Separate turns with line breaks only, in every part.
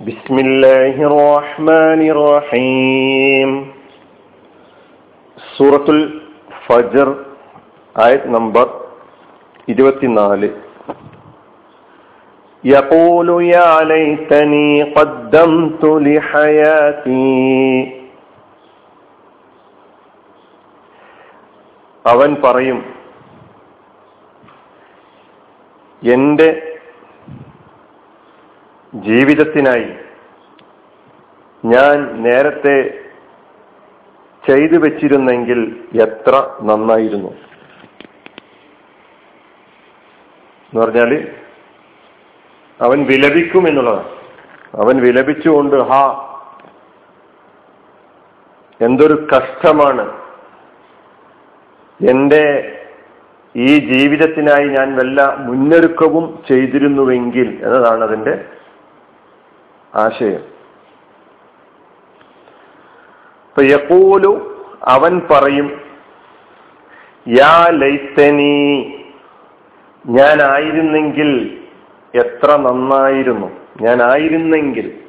بسم الله الرحمن الرحيم സൂറത്തുൽ ഫജർ ആയത് നമ്പർ ഇരുപത്തിനാല് يقول يا ليتني قدمت لحياتي അവൻ പറയും എന്റെ ജീവിതത്തിനായി ഞാൻ നേരത്തെ ചെയ്തു വെച്ചിരുന്നെങ്കിൽ എത്ര നന്നായിരുന്നു. എന്ന് പറഞ്ഞാൽ അവൻ വിലപിക്കും എന്നുള്ളതാണ്. അവൻ വിലപിച്ചുകൊണ്ട് ഹാ എന്തൊരു കഷ്ടമാണ്. എന്റെ ഈ ജീവിതത്തിനായി ഞാൻ വല്ല മുന്നൊരുക്കവും ചെയ്തിരുന്നുവെങ്കിൽ എന്നതാണ് അതിന്റെ ആശയം ഇപ്പൊ യക്കൂലു അവൻ പറയും യാ ലൈത്തനി ഞാനായിരുന്നെങ്കിൽ എത്ര നന്നായിരുന്നു. ഞാനായിരുന്നെങ്കിൽ.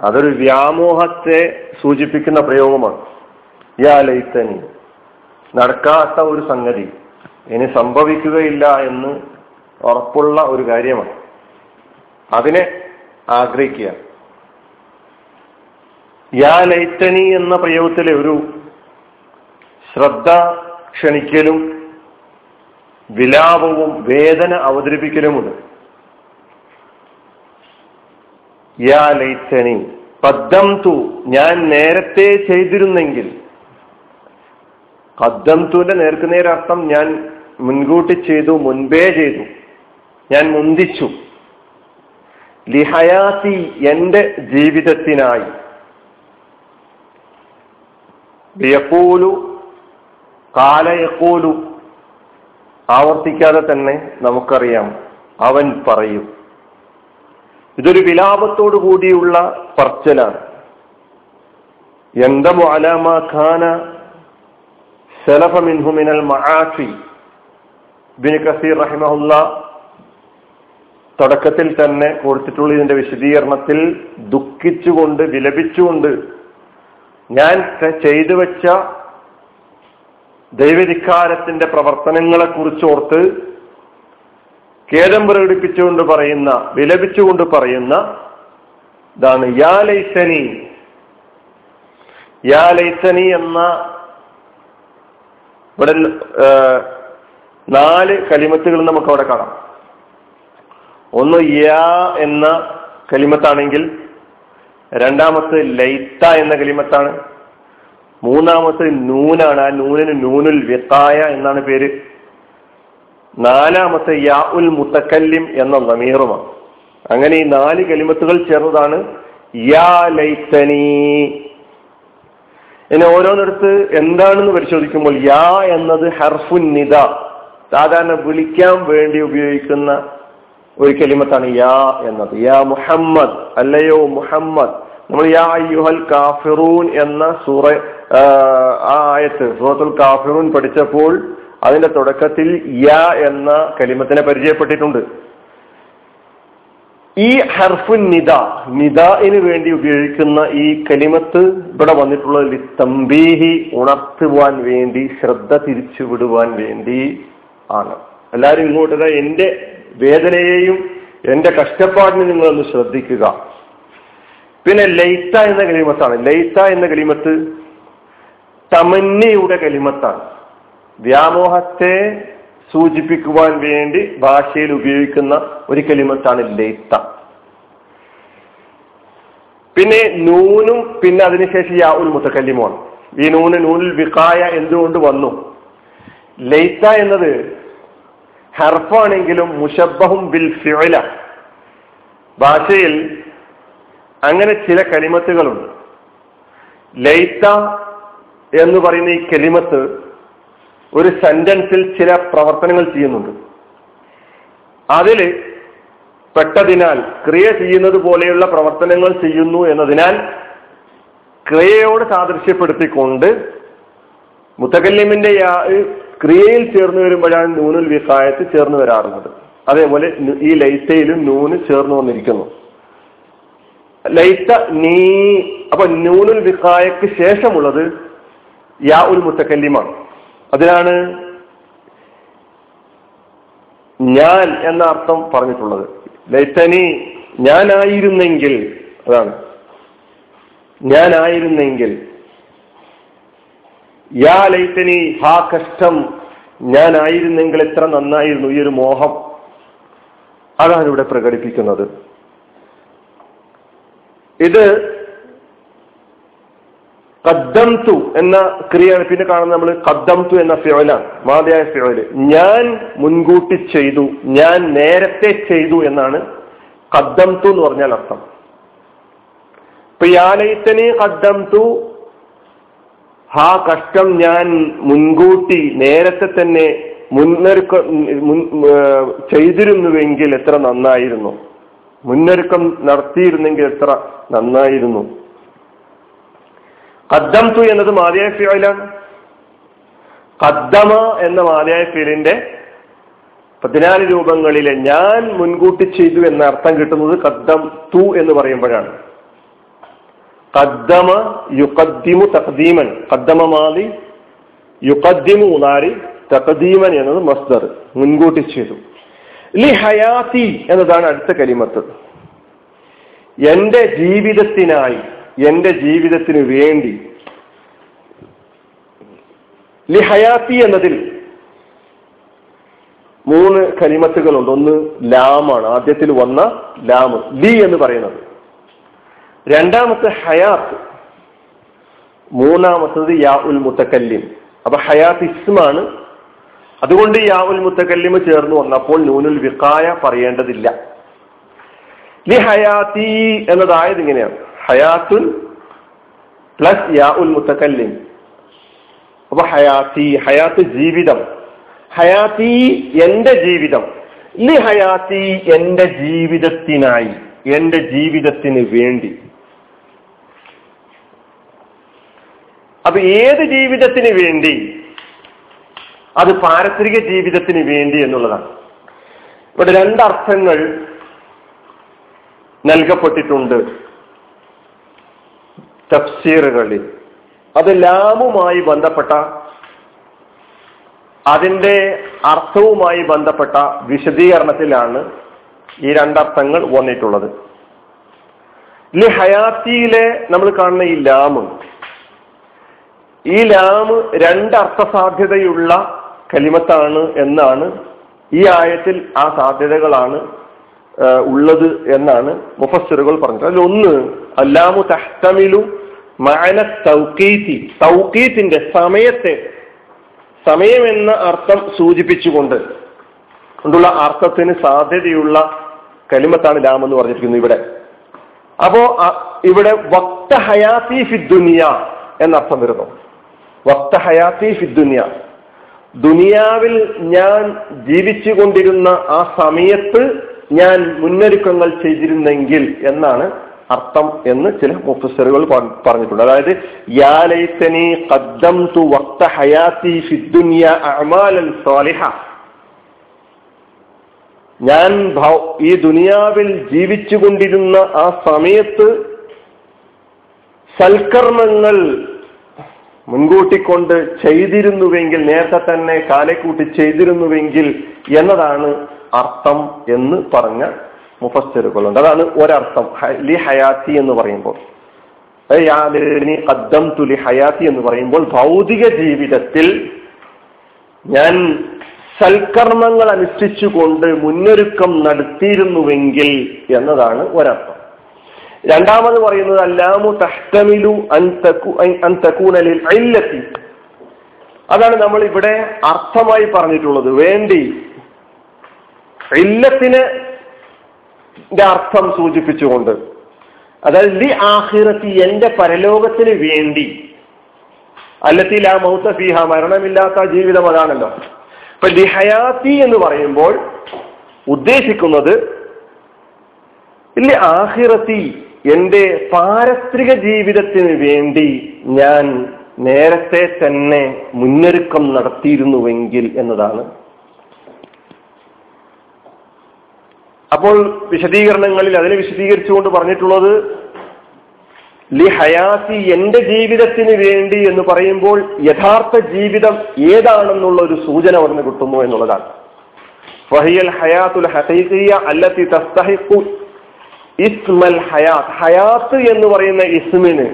അതൊരു വ്യാമോഹത്തെ സൂചിപ്പിക്കുന്ന പ്രയോഗമാണ്. യാ ലൈത്തനി നടക്കാത്ത ഒരു സംഗതി ഇനി സംഭവിക്കുകയില്ല എന്ന് ഉറപ്പുള്ള ഒരു കാര്യമാണ്. അതിനെ ആഗ്രഹിക്കുക. യാ ലൈറ്റനി എന്ന പ്രയോഗത്തിലെ ഒരു ശ്രദ്ധ ക്ഷണിക്കലും വിലാപവും വേദന അവതരിപ്പിക്കലുമുണ്ട്. യാ ലൈറ്റനി പദ്ദം തു ഞാൻ നേരത്തെ ചെയ്തിരുന്നെങ്കിൽ കദ്ദം തുന്റെ നേർക്കുനേരർത്ഥം ഞാൻ മുൻകൂട്ടി ചെയ്തു മുൻപേ ചെയ്തു ഞാൻ മുന്തിച്ചു. ലിഹയാത്തി എന്റെ ജീവിതത്തിനായി. യക്കൂലു കാലയക്കൂലു ആവർത്തിക്കാതെ തന്നെ നമുക്കറിയാം. അവൻ പറയും. ഇതൊരു വിലാപത്തോടു കൂടിയുള്ള പറച്ചലാണ്. എന്തമു അലാമ ഖാന സലഫ മിൻഹു മിനൽ മആഫി ബിൻ കസീർ റഹിമഹുല്ല തുടക്കത്തിൽ തന്നെ കൊടുത്തിട്ടുള്ള ഇതിന്റെ വിശദീകരണത്തിൽ ദുഃഖിച്ചുകൊണ്ട് വിലപിച്ചുകൊണ്ട് ഞാൻ ചെയ്തു വെച്ച ദൈവധിക്കാരത്തിന്റെ പ്രവർത്തനങ്ങളെ കുറിച്ച് ഓർത്ത് ഖേദം പ്രകടിപ്പിച്ചുകൊണ്ട് പറയുന്ന വിലപിച്ചുകൊണ്ട് പറയുന്ന ഇതാണ് യാലൈസനി യാലൈസനി എന്ന ഇവിടെ നാല് കലിമത്തുകൾ നമുക്ക് അവിടെ കാണാം. ഒന്ന് യാ എന്ന കലിമത്താണെങ്കിൽ രണ്ടാമത്തെ ലൈത്ത എന്ന കലിമത്താണ്. മൂന്നാമത്തെ നൂനാണ്. ആ നൂനിന് നൂനുൽ വ്യത്തായ എന്നാണ് പേര്. നാലാമത്തെ യാ ഉൽ മുത്തക്കല്ലിം എന്ന നമീറുമാണ് അങ്ങനെ ഈ നാല് കലിമത്തുകൾ ചേർന്നതാണ് യാ ലൈത്തനി. ഇനി ഓരോന്നിടത്ത് എന്താണെന്ന് പരിശോധിക്കുമ്പോൾ യാ എന്നത് ഹർഫുൻ നിദ. സാധാരണ വിളിക്കാൻ വേണ്ടി ഉപയോഗിക്കുന്ന ഒരു കെളിമത്താണ് യാ എന്നത്. യാ മുഹമ്മദ് അല്ലയോ മുഹമ്മദ്. നമ്മൾ യാ യുഹൽ കാഫിറൂൻ എന്ന സൂറ ആ ആയത്ത് സൂറത്തുൽ കാഫിറൂൻ പഠിച്ചപ്പോൾ അതിന്റെ തുടക്കത്തിൽ യാ എന്ന കലിമത്തിനെ പരിചയപ്പെട്ടിട്ടുണ്ട്. ഈ ഹർഫുൻ നിദ നിദാന് വേണ്ടി ഉപയോഗിക്കുന്ന ഈ കലിമത്ത് ഇവിടെ വന്നിട്ടുള്ളത് തമ്പീഹി ഉണർത്തുവാൻ വേണ്ടി ശ്രദ്ധ തിരിച്ചുവിടുവാൻ വേണ്ടി ആണ്. എല്ലാരും ഇങ്ങോട്ട് എന്റെ വേദനയെയും എന്റെ കഷ്ടപ്പാടിനെ നിങ്ങൾ ഒന്ന് ശ്രദ്ധിക്കുക. പിന്നെ ലൈത്ത എന്ന കലിമത്താണ് ലൈത്ത എന്ന കലിമത്ത് തമന്നയുടെ കലിമത്താണ് വ്യാമോഹത്തെ സൂചിപ്പിക്കുവാൻ വേണ്ടി ഭാഷയിൽ ഉപയോഗിക്കുന്ന ഒരു കലിമത്താണ് ലൈത്ത. പിന്നെ നൂനും പിന്നെ അതിനുശേഷം യാ ഉൽ മുത്തക്കല്ലിമാണ് ഈ നൂന് നൂനിൽ വിക്കായ എന്തുകൊണ്ട് വന്നു? ലൈത്ത എന്നത് ഹർഫാണെങ്കിലും മുഷബഹും ബിൽ ഫിഴില ഭാഷയിൽ അങ്ങനെ ചില കലിമത്തുകളുണ്ട്. ലൈത്ത എന്ന് പറയുന്ന ഈ കലിമത്ത് ഒരു സെന്റൻസിൽ ചില പ്രവർത്തനങ്ങൾ ചെയ്യുന്നുണ്ട്. അതിൽ പെട്ടതിനാൽ ക്രിയ ചെയ്യുന്നത് പോലെയുള്ള പ്രവർത്തനങ്ങൾ ചെയ്യുന്നു എന്നതിനാൽ ക്രിയയോട് സാദൃശ്യപ്പെടുത്തിക്കൊണ്ട് മുത്തകല്യമിന്റെ ക്രിയയിൽ ചേർന്ന് വരുമ്പോഴാണ് നൂനുൽ വിഹായത്ത് ചേർന്ന് വരാറുള്ളത്. അതേപോലെ ഈ ലൈറ്റയിലും നൂന് ചേർന്ന് വന്നിരിക്കുന്നു. ലൈത്ത നീ അപ്പൊ നൂനുൽ വിഹായക്ക് ശേഷമുള്ളത് യാ ഉൽ മുത്തക്കല്ലിമാണ്. അതിനാണ് ഞാൻ എന്ന അർത്ഥം പറഞ്ഞിട്ടുള്ളത്. ലൈത്തനി ഞാനായിരുന്നെങ്കിൽ അതാണ്. ഞാനായിരുന്നെങ്കിൽ യാ ലൈത്തനി ഹാ കഷ്ടം ഞാനായിരുന്നെങ്കിൽ എത്ര നന്നായിരുന്നു ഈ ഒരു മോഹം. അതാണ് ഇവിടെ പ്രകടിപ്പിക്കുന്നത്. ഇത് കദ്ദംതു എന്ന ക്രിയയാണ്. പിന്നെ കാണുന്നത് നമ്മൾ കദ്ദംതു എന്ന ഫിയോലാണ് മാതയായ ഫിയോൽ ഞാൻ മുൻകൂട്ടി ചെയ്തു ഞാൻ നേരത്തെ ചെയ്തു എന്നാണ് കദ്ദംതു എന്ന് പറഞ്ഞാൽ അർത്ഥം. ഇപ്പൊ യാലയത്തനെ കദ്ദംതു ഹാ കഷ്ടം ഞാൻ മുൻകൂട്ടി നേരത്തെ തന്നെ മുന്നൊരുക്കം ചെയ്തിരുന്നുവെങ്കിൽ എത്ര നന്നായിരുന്നു. മുന്നൊരുക്കം നടത്തിയിരുന്നെങ്കിൽ എത്ര നന്നായിരുന്നു. കദ്ദംതു എന്നത് മാതിയായ ഫീലാണ് കദ്ദമ എന്ന മാതിയായ ഫീലിന്റെ പതിനാല് രൂപങ്ങളിലെ ഞാൻ മുൻകൂട്ടി ചെയ്തു എന്ന അർത്ഥം കിട്ടുന്നത് കദ്ദം തു എന്ന് പറയുമ്പോഴാണ്. കദ്ദമ യുക്കദ്ദിമു തഖദീമൻ കദ്ദമ മാലി യുക്കദ്ദിമു ഉനാരി തഖദീമൻ എന്നത് മസ്ദർ മുൻകൂട്ടി ചെയ്തു. ലി ഹയാത്തി എന്നതാണ് അടുത്ത കലിമത്ത്. എന്റെ ജീവിതത്തിനായി എന്റെ ജീവിതത്തിന് വേണ്ടി ലി ഹയാത്തി എന്നതിൽ മൂന്ന് കലിമത്തുകളുണ്ട്. ഒന്ന് ലാമാണ് ആദ്യത്തിൽ വന്ന ലാം ലി എന്ന് പറയുന്നത്. രണ്ടാമത്തെ ഹയാത്ത് മൂന്നാമത്തത് യാ ഉൽ മുത്തക്കല്ലിം അപ്പൊ ഹയാത്ത് ഇസ്മാണ്. അതുകൊണ്ട് യാ ഉൽ മുത്തക്കല്ലിമ് ചേർന്ന് വന്നപ്പോൾ നൂനുൽ വിക്കായ പറയേണ്ടതില്ല. ലി ഹയാത്തി എന്നതായത് ഇങ്ങനെയാണ്. ഹയാത്തുൽ പ്ലസ് യാ ഉൽ മുത്തക്കല്ലിം അപ്പൊ ഹയാത്തി ഹയാത്ത് ജീവിതം. ഹയാത്തി എന്റെ ജീവിതം. ലി ഹയാത്തി എന്റെ ജീവിതത്തിനായി എന്റെ ജീവിതത്തിന് വേണ്ടി. അപ്പൊ ഏത് ജീവിതത്തിന് വേണ്ടി? അത് പാരത്രിക ജീവിതത്തിന് വേണ്ടി എന്നുള്ളതാണ്. ഇവിടെ രണ്ടർത്ഥങ്ങൾ നൽകപ്പെട്ടിട്ടുണ്ട് തഫ്സീറുകളിൽ. അത് ലാമുമായി ബന്ധപ്പെട്ട അതിന്റെ അർത്ഥവുമായി ബന്ധപ്പെട്ട വിശദീകരണത്തിലാണ് ഈ രണ്ടർത്ഥങ്ങൾ വന്നിട്ടുള്ളത്. ലി ഹയാത്തിയിലെ നമ്മൾ കാണുന്ന ഈ ലാമ് ഈ ലാമ് രണ്ട് അർത്ഥസാധ്യതയുള്ള കലിമത്താണ് എന്നാണ് ഈ ആയത്തിൽ ആ സാധ്യതകളാണ് ഉള്ളത് എന്നാണ് മുഫസ്സിറുകൾ പറഞ്ഞത്. അതിൽ ഒന്ന് അല്ലാമു തഹ്തമിലു മാന തൗക്കീത്തി തൗക്കീത്തിന്റെ സമയത്തെ സമയം എന്ന അർത്ഥം സൂചിപ്പിച്ചുകൊണ്ട് കൊണ്ടുള്ള അർത്ഥത്തിന് സാധ്യതയുള്ള കലിമത്താണ് ലാം എന്ന് പറഞ്ഞിരിക്കുന്നത് ഇവിടെ. അപ്പോ ഇവിടെ വക്ത ഹയാത്തി ഫിദ്ദുനിയ എന്നർത്ഥം വരുന്നു. വക്ത ഹയാത്തി ഫിദ്ദുനിയ ദുനിയാവിൽ ഞാൻ ജീവിച്ചു കൊണ്ടിരുന്ന ആ സമയത്ത് ഞാൻ മുന്നൊരുക്കങ്ങൾ ചെയ്തിരുന്നെങ്കിൽ എന്നാണ് അർത്ഥം എന്ന് ചില മുഫസറുകൾ പറഞ്ഞിട്ടുണ്ട്. അതായത് ഹയാത്തി സ്വാലിഹ ഞാൻ ഈ ദുനിയാവിൽ ജീവിച്ചുകൊണ്ടിരുന്ന ആ സമയത്ത് സൽക്കർമ്മങ്ങൾ മുൻകൂട്ടിക്കൊണ്ട് ചെയ്തിരുന്നുവെങ്കിൽ നേരത്തെ തന്നെ കാലെക്കൂട്ടി ചെയ്തിരുന്നുവെങ്കിൽ എന്നതാണ് അർത്ഥം എന്ന് പറഞ്ഞ മുഫസ്സറുകളുണ്ട്. അതാണ് ഒരർത്ഥം. ലി ഹയാത്തി എന്ന് പറയുമ്പോൾ. അദ്ദം തുലി ഹയാത്തി എന്ന് പറയുമ്പോൾ ഭൗതിക ജീവിതത്തിൽ ഞാൻ സൽക്കർമ്മങ്ങൾ അനുഷ്ഠിച്ചുകൊണ്ട് മുന്നൊരുക്കം നടത്തിയിരുന്നുവെങ്കിൽ എന്നതാണ് ഒരർത്ഥം. രണ്ടാമത് പറയുന്നത് അല്ലാമു തഹ്തമിലു അന്തക്കൂനലിൽ ഇല്ലത്തി. അതാണ് നമ്മൾ ഇവിടെ അർത്ഥമായി പറഞ്ഞിട്ടുള്ളത്. വേണ്ടി ഇല്ലത്തിന് അർത്ഥം സൂചിപ്പിച്ചുകൊണ്ട്. അതായത് ലി ആഹിറത്തി എന്റെ പരലോകത്തിന് വേണ്ടി. അല്ലത്തി ലാ മൗത്ത ഫീഹ മരണമില്ലാത്ത ജീവിതം അതാണല്ലോ. ഇപ്പൊ ലിഹയാത്തി എന്ന് പറയുമ്പോൾ ഉദ്ദേശിക്കുന്നത് ഇല്ല ആഹിറത്തി എന്റെ പാരസ്ത്രിക ജീവിതത്തിന് വേണ്ടി ഞാൻ നേരത്തെ തന്നെ മുന്നൊരുക്കം നടത്തിയിരുന്നുവെങ്കിൽ എന്നതാണ്. അപ്പോൾ വിശദീകരണങ്ങളിൽ അതിനെ വിശദീകരിച്ചുകൊണ്ട് പറഞ്ഞിട്ടുള്ളത് ലി ഹയാസി എന്റെ ജീവിതത്തിന് വേണ്ടി എന്ന് പറയുമ്പോൾ യഥാർത്ഥ ജീവിതം ഏതാണെന്നുള്ള ഒരു സൂചന അവിടുന്ന് കിട്ടുന്നു എന്നുള്ളതാണ്. ഫഹിയൽ ഹയാത്തുൽ ഹഖീഖിയ അല്ലത്തി തസ്തഹിഖു ഇസ്മൽ ഹയാത്ത്. ഹയാത്ത് എന്ന് പറയുന്ന ഇസ്മിന്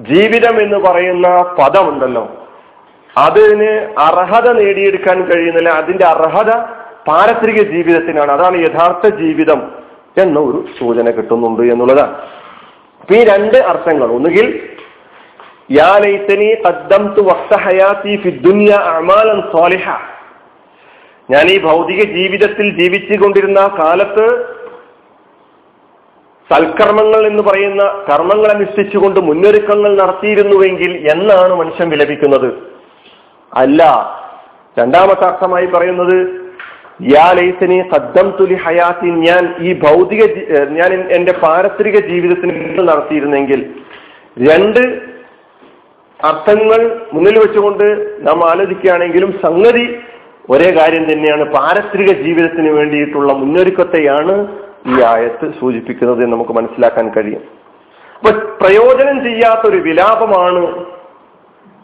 ജീവിതം എന്ന് പറയുന്ന പദമുണ്ടല്ലോ. അതിന് അർഹത നേടിയെടുക്കാൻ കഴിയുന്നില്ല. അതിന്റെ അർഹത പാരത്രിക ജീവിതത്തിനാണ്. അതാണ് യഥാർത്ഥ ജീവിതം എന്ന ഒരു സൂചന കിട്ടുന്നുണ്ട് എന്നുള്ളതാണ്. അപ്പൊ ഈ രണ്ട് അർത്ഥങ്ങൾ. ഒന്നുകിൽ ഞാൻ ഈ ഭൗതിക ജീവിതത്തിൽ ജീവിച്ചു കൊണ്ടിരുന്ന കാലത്ത് സൽക്കർമ്മങ്ങൾ എന്ന് പറയുന്ന കർമ്മങ്ങൾ അനുഷ്ഠിച്ചുകൊണ്ട് മുന്നൊരുക്കങ്ങൾ നടത്തിയിരുന്നുവെങ്കിൽ എന്നാണ് മനുഷ്യൻ വിലപിക്കുന്നത്. അല്ല രണ്ടാമത്തെ അർത്ഥമായി പറയുന്നത് തുലി ഹയാത്തി ഞാൻ ഈ ഭൗതിക ഞാൻ എന്റെ പാരത്രിക ജീവിതത്തിന് നടത്തിയിരുന്നെങ്കിൽ രണ്ട് അർത്ഥങ്ങൾ മുന്നിൽ വെച്ചുകൊണ്ട് നാം ആലോചിക്കുകയാണെങ്കിലും സംഗതി ഒരേ കാര്യം തന്നെയാണ്. പാരത്രിക ജീവിതത്തിന് വേണ്ടിയിട്ടുള്ള മുന്നൊരുക്കത്തെയാണ് ഈ ആയത്ത് സൂചിപ്പിക്കുന്നത് എന്ന് നമുക്ക് മനസ്സിലാക്കാൻ കഴിയും. അപ്പൊ പ്രയോജനം ചെയ്യാത്ത ഒരു വിലാപമാണ്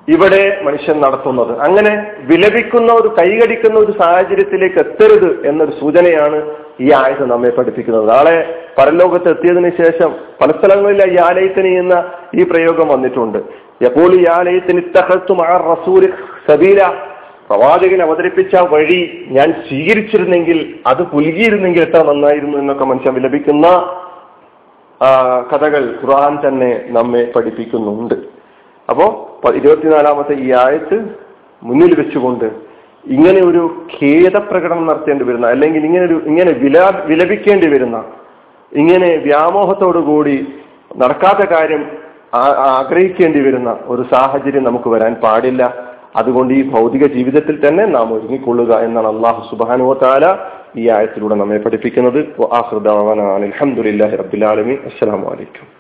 ഇവിടെ മനുഷ്യൻ നടത്തുന്നത്. അങ്ങനെ വിലപിക്കുന്ന ഒരു കൈകടിക്കുന്ന ഒരു സാഹചര്യത്തിലേക്ക് എത്തരുത് എന്നൊരു സൂചനയാണ് ഈ ആയത് നമ്മെ പഠിപ്പിക്കുന്നത്. നാളെ പരലോകത്ത് എത്തിയതിനു ശേഷം പല സ്ഥലങ്ങളിൽ ഈ ആലയത്തിന് എന്ന ഈ പ്രയോഗം വന്നിട്ടുണ്ട്. എപ്പോൾ ഈ ആലയത്തിന് ഇത്തഹത്തും ആ റസൂൽ സബീല പ്രവാചകൻ അവതരിപ്പിച്ച വഴി ഞാൻ സ്വീകരിച്ചിരുന്നെങ്കിൽ അത് പുലുകിയിരുന്നെങ്കിൽ എത്ര നന്നായിരുന്നു എന്നൊക്കെ മനുഷ്യൻ വിലപിക്കുന്ന കഥകൾ ഖുർആൻ തന്നെ നമ്മെ പഠിപ്പിക്കുന്നുണ്ട്. അപ്പോ ഇരുപത്തിനാലാമത്തെ ഈ ആയത്ത് മുന്നിൽ വെച്ചുകൊണ്ട് ഇങ്ങനെ ഒരു ഖേദപ്രകടനം നടത്തേണ്ടി വരുന്ന അല്ലെങ്കിൽ ഇങ്ങനെ ഒരു ഇങ്ങനെ വില വിലപിക്കേണ്ടി വരുന്ന ഇങ്ങനെ വ്യാമോഹത്തോടു കൂടി നടക്കാത്ത കാര്യം ആഗ്രഹിക്കേണ്ടി വരുന്ന ഒരു സാഹചര്യം നമുക്ക് വരാൻ പാടില്ല. അതുകൊണ്ട് ഈ ഭൗതിക ജീവിതത്തിൽ തന്നെ നാം ഒരുങ്ങിക്കൊള്ളുക എന്നാണ് അള്ളാഹു സുബാനുവ താല ഈ ആയത്തിലൂടെ നമ്മെ പഠിപ്പിക്കുന്നത്. അലഹമുല്ലാഹി റബ്ബിലാലമി അസ്സലാമലൈക്കും